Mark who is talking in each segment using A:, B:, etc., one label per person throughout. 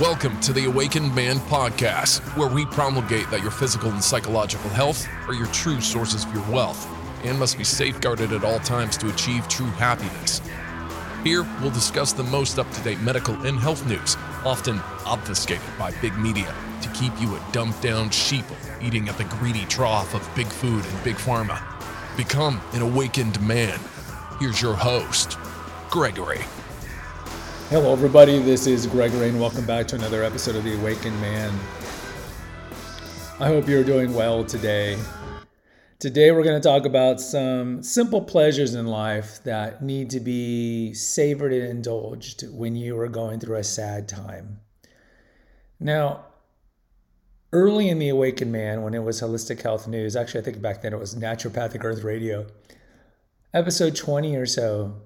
A: Welcome to the Awakened Man podcast, where we promulgate that your physical and psychological health are your true sources of your wealth and must be safeguarded at all times to achieve true happiness. Here, we'll discuss the most up to date medical and health news, often obfuscated by big media to keep you a dumbed down sheeple eating at the greedy trough of big food and big pharma. Become an awakened man. Here's your host, Gregory.
B: Hello, everybody. This is Gregory, and welcome back to another episode of The Awakened Man. I hope you're doing well today. Today, we're going to talk about some simple pleasures in life that need to be savored and indulged when you are going through a sad time. Now, early in The Awakened Man, when it was Holistic Health News, actually, I think back then it was Naturopathic Earth Radio, episode 20 or so,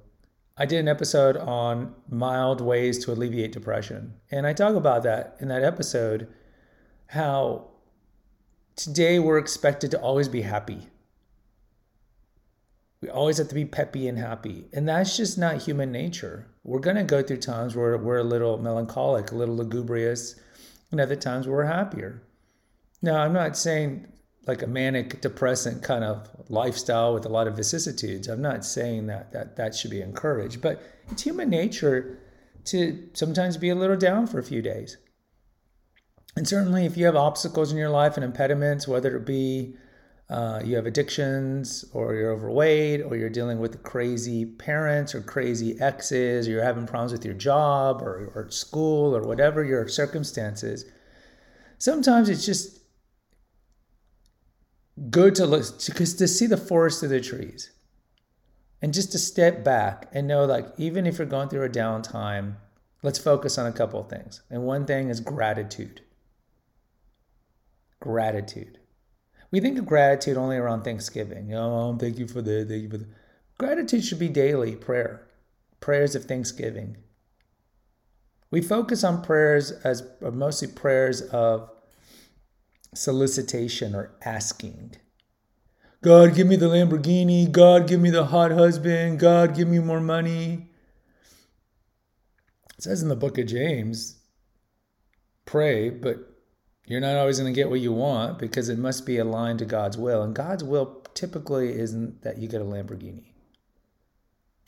B: I did an episode on mild ways to alleviate depression. And I talk about that in that episode how today we're expected to always be happy. We always have to be peppy and happy. And that's just not human nature. We're going to go through times where we're a little melancholic, a little lugubrious, and other times we're happier. Now, I'm not saying like a manic depressant kind of lifestyle with a lot of vicissitudes. I'm not saying that that that should be encouraged, but it's human nature to sometimes be a little down for a few days. And certainly, if you have obstacles in your life and impediments, whether it be uh, you have addictions, or you're overweight, or you're dealing with crazy parents, or crazy exes, or you're having problems with your job, or, or school, or whatever your circumstances, sometimes it's just good to look because to see the forest of the trees. And just to step back and know like even if you're going through a downtime let's focus on a couple of things. And one thing is gratitude. Gratitude. We think of gratitude only around thanksgiving. Oh um, thank you for the thank you for the gratitude should be daily prayer prayers of thanksgiving. We focus on prayers as mostly prayers of solicitation or asking. God, give me the Lamborghini. God, give me the hot husband. God, give me more money. It says in the book of James, pray, but you're not always going to get what you want because it must be aligned to God's will. And God's will typically isn't that you get a Lamborghini.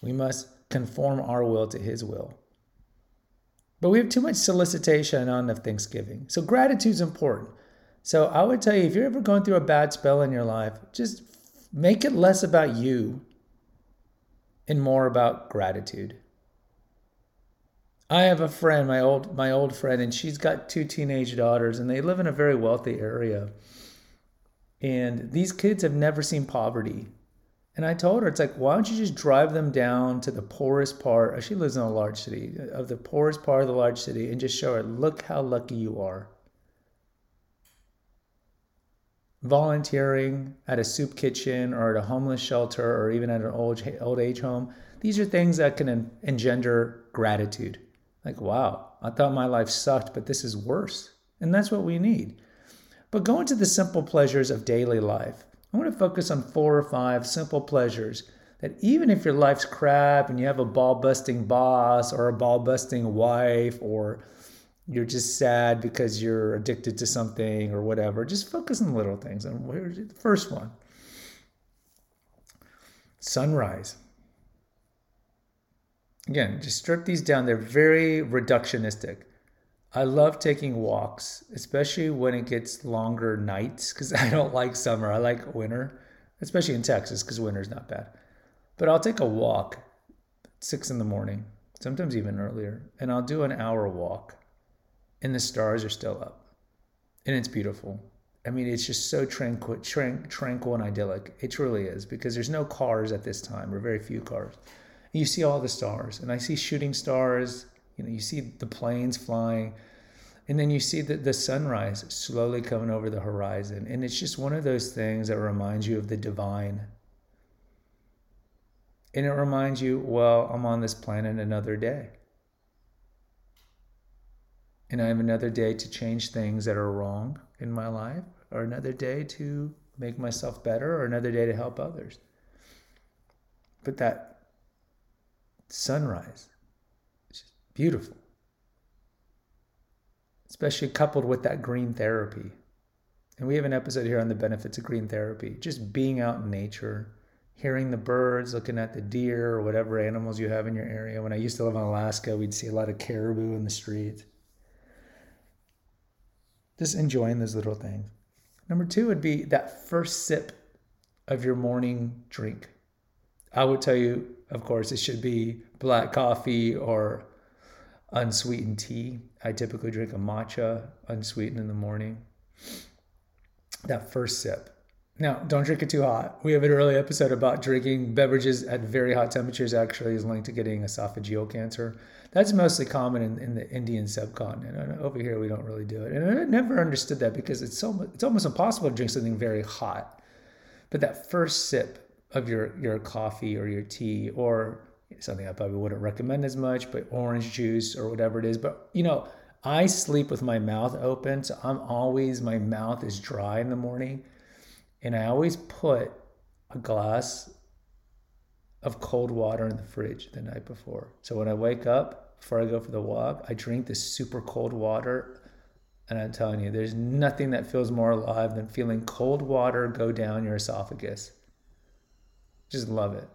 B: We must conform our will to His will. But we have too much solicitation on the Thanksgiving. So gratitude is important. So I would tell you if you're ever going through a bad spell in your life, just make it less about you and more about gratitude. I have a friend, my old my old friend, and she's got two teenage daughters, and they live in a very wealthy area. And these kids have never seen poverty. And I told her, it's like, why don't you just drive them down to the poorest part? She lives in a large city, of the poorest part of the large city, and just show her, look how lucky you are volunteering at a soup kitchen or at a homeless shelter or even at an old, old age home, these are things that can engender gratitude. Like, wow, I thought my life sucked, but this is worse. And that's what we need. But go into the simple pleasures of daily life. I want to focus on four or five simple pleasures that even if your life's crap and you have a ball busting boss or a ball busting wife or you're just sad because you're addicted to something or whatever. Just focus on little things. And where's the first one? Sunrise. Again, just strip these down. They're very reductionistic. I love taking walks, especially when it gets longer nights because I don't like summer. I like winter, especially in Texas because winter's not bad. But I'll take a walk six in the morning, sometimes even earlier, and I'll do an hour walk and the stars are still up. And it's beautiful. I mean, it's just so tranquil, tran- tranquil and idyllic. It truly is because there's no cars at this time, or very few cars. And you see all the stars, and I see shooting stars. You know, you see the planes flying, and then you see the, the sunrise slowly coming over the horizon. And it's just one of those things that reminds you of the divine. And it reminds you, well, I'm on this planet another day and I have another day to change things that are wrong in my life, or another day to make myself better, or another day to help others. But that sunrise is beautiful. especially coupled with that green therapy. And we have an episode here on the benefits of green therapy. Just being out in nature, hearing the birds, looking at the deer or whatever animals you have in your area. When I used to live in Alaska, we'd see a lot of caribou in the streets. Just enjoying those little things. Number two would be that first sip of your morning drink. I would tell you, of course, it should be black coffee or unsweetened tea. I typically drink a matcha unsweetened in the morning. That first sip. Now, don't drink it too hot. We have an early episode about drinking beverages at very hot temperatures actually is linked to getting esophageal cancer. That's mostly common in, in the Indian subcontinent. And over here, we don't really do it. And I never understood that because it's so it's almost impossible to drink something very hot. But that first sip of your your coffee or your tea or something I probably wouldn't recommend as much, but orange juice or whatever it is. But you know, I sleep with my mouth open, so I'm always my mouth is dry in the morning and I always put a glass of cold water in the fridge the night before. So when I wake up, before I go for the walk, I drink this super cold water. And I'm telling you, there's nothing that feels more alive than feeling cold water go down your esophagus. Just love it.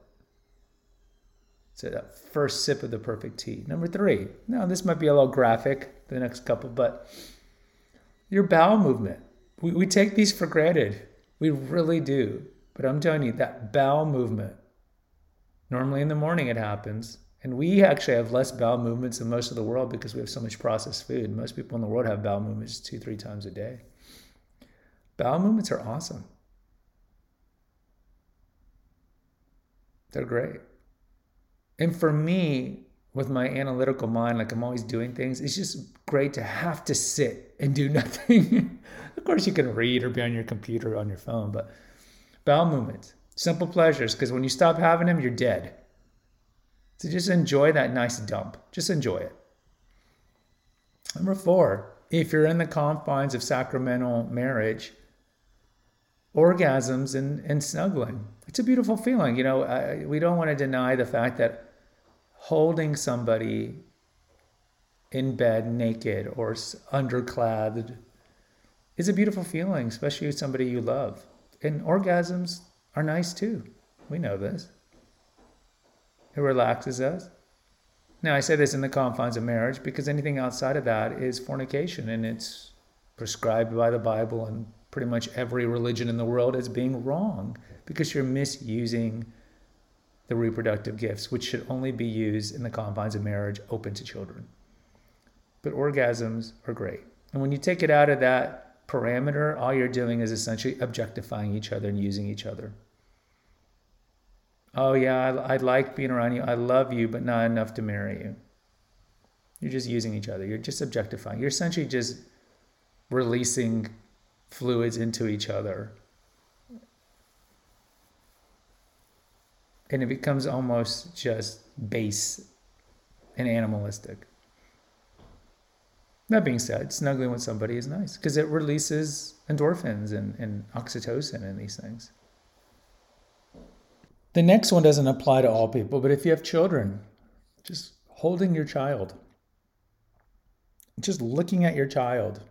B: So that first sip of the perfect tea. Number three. Now this might be a little graphic, the next couple, but your bowel movement. We, we take these for granted. We really do. But I'm telling you, that bowel movement, normally in the morning it happens. And we actually have less bowel movements than most of the world because we have so much processed food. Most people in the world have bowel movements two, three times a day. Bowel movements are awesome. They're great. And for me, with my analytical mind, like I'm always doing things, it's just great to have to sit and do nothing. Of course, you can read or be on your computer or on your phone, but bowel movements, simple pleasures, because when you stop having them, you're dead. So just enjoy that nice dump. Just enjoy it. Number four, if you're in the confines of sacramental marriage, orgasms and, and snuggling. It's a beautiful feeling. You know, I, we don't want to deny the fact that holding somebody in bed naked or underclad is a beautiful feeling, especially with somebody you love. And orgasms are nice too. We know this. It relaxes us. Now, I say this in the confines of marriage because anything outside of that is fornication and it's prescribed by the Bible and pretty much every religion in the world as being wrong because you're misusing the reproductive gifts, which should only be used in the confines of marriage open to children. But orgasms are great. And when you take it out of that parameter, all you're doing is essentially objectifying each other and using each other. Oh, yeah, I, I like being around you. I love you, but not enough to marry you. You're just using each other. You're just objectifying. You're essentially just releasing fluids into each other and it becomes almost just base and animalistic. That being said, snuggling with somebody is nice because it releases endorphins and, and oxytocin and these things. The next one doesn't apply to all people, but if you have children, just holding your child, just looking at your child,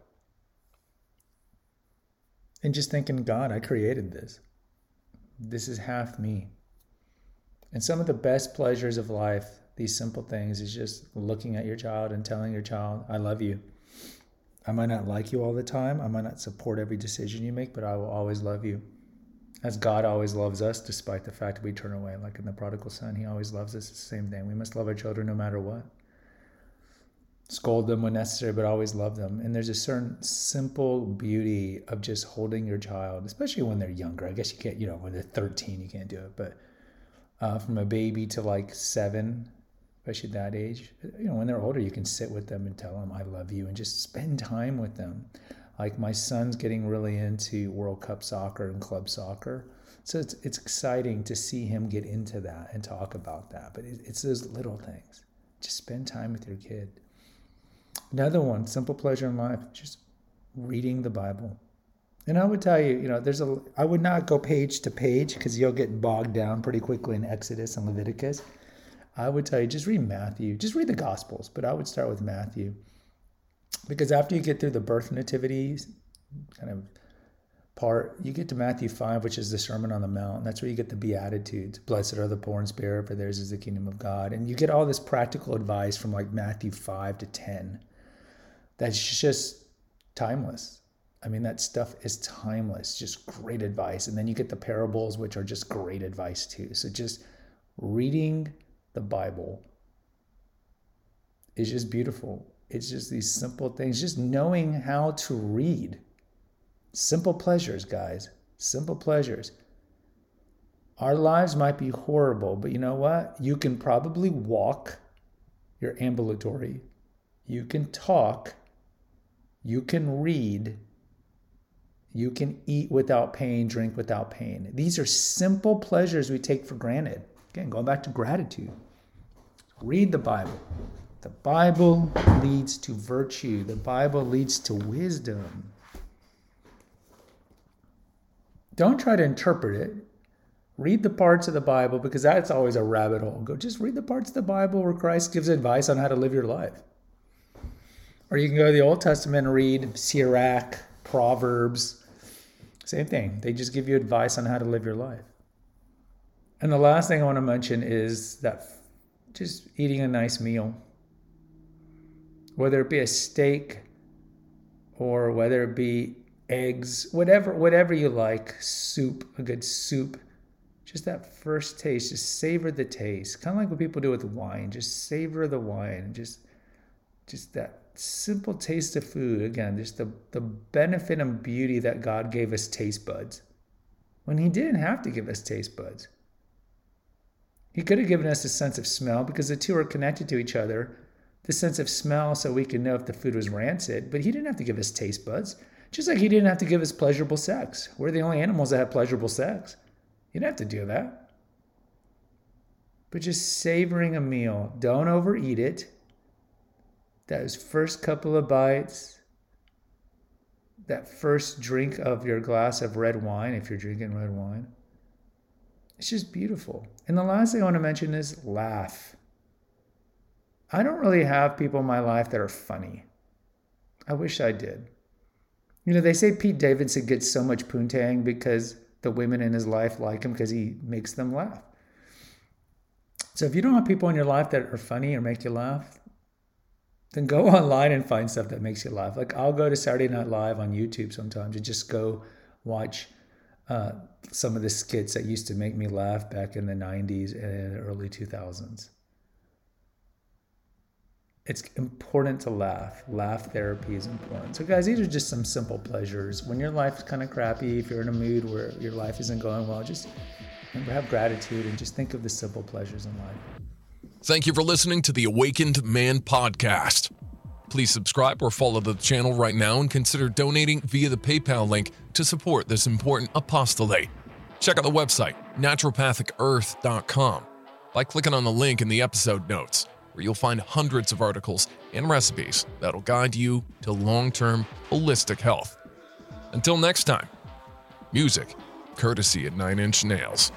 B: and just thinking, God, I created this. This is half me. And some of the best pleasures of life, these simple things, is just looking at your child and telling your child, I love you. I might not like you all the time. I might not support every decision you make, but I will always love you. As God always loves us, despite the fact that we turn away. Like in the prodigal son, he always loves us. It's the same thing. We must love our children no matter what. Scold them when necessary, but always love them. And there's a certain simple beauty of just holding your child, especially when they're younger. I guess you can't, you know, when they're 13, you can't do it. But uh, from a baby to like seven, especially that age. You know, when they're older, you can sit with them and tell them, I love you, and just spend time with them. Like my son's getting really into World Cup soccer and club soccer. So it's, it's exciting to see him get into that and talk about that. But it, it's those little things. Just spend time with your kid. Another one, simple pleasure in life, just reading the Bible. And I would tell you, you know, there's a, I would not go page to page because you'll get bogged down pretty quickly in Exodus and Leviticus. I would tell you, just read Matthew, just read the Gospels, but I would start with Matthew. Because after you get through the birth nativity kind of part, you get to Matthew 5, which is the Sermon on the Mount. That's where you get the Beatitudes. Blessed are the poor in spirit, for theirs is the kingdom of God. And you get all this practical advice from like Matthew 5 to 10 that's just timeless. I mean, that stuff is timeless, just great advice. And then you get the parables, which are just great advice too. So just reading the Bible is just beautiful. It's just these simple things, just knowing how to read. Simple pleasures, guys. Simple pleasures. Our lives might be horrible, but you know what? You can probably walk. You're ambulatory. You can talk. You can read. You can eat without pain, drink without pain. These are simple pleasures we take for granted. Again, going back to gratitude. Read the Bible. The Bible leads to virtue, the Bible leads to wisdom. Don't try to interpret it. Read the parts of the Bible because that's always a rabbit hole. Go just read the parts of the Bible where Christ gives advice on how to live your life. Or you can go to the Old Testament and read Sirach, Proverbs. Same thing. They just give you advice on how to live your life. And the last thing I want to mention is that just eating a nice meal whether it be a steak or whether it be eggs, whatever whatever you like, soup, a good soup. Just that first taste, just savor the taste. Kind of like what people do with wine. Just savor the wine. Just just that simple taste of food. Again, just the, the benefit and beauty that God gave us taste buds. When he didn't have to give us taste buds. He could have given us a sense of smell because the two are connected to each other the sense of smell so we could know if the food was rancid, but he didn't have to give us taste buds. Just like he didn't have to give us pleasurable sex. We're the only animals that have pleasurable sex. He didn't have to do that. But just savoring a meal, don't overeat it. Those first couple of bites, that first drink of your glass of red wine, if you're drinking red wine, it's just beautiful. And the last thing I want to mention is laugh. I don't really have people in my life that are funny. I wish I did. You know, they say Pete Davidson gets so much poontang because the women in his life like him because he makes them laugh. So if you don't have people in your life that are funny or make you laugh, then go online and find stuff that makes you laugh. Like I'll go to Saturday Night Live on YouTube sometimes and just go watch uh, some of the skits that used to make me laugh back in the 90s and early 2000s it's important to laugh. Laugh therapy is important. So, guys, these are just some simple pleasures. When your life is kind of crappy, if you're in a mood where your life isn't going well, just remember have gratitude and just think of the simple pleasures in life.
A: Thank you for listening to the Awakened Man podcast. Please subscribe or follow the channel right now and consider donating via the PayPal link to support this important apostolate. Check out the website, naturopathicearth.com, by clicking on the link in the episode notes where you'll find hundreds of articles and recipes that'll guide you to long term holistic health. Until next time, music courtesy at Nine Inch Nails.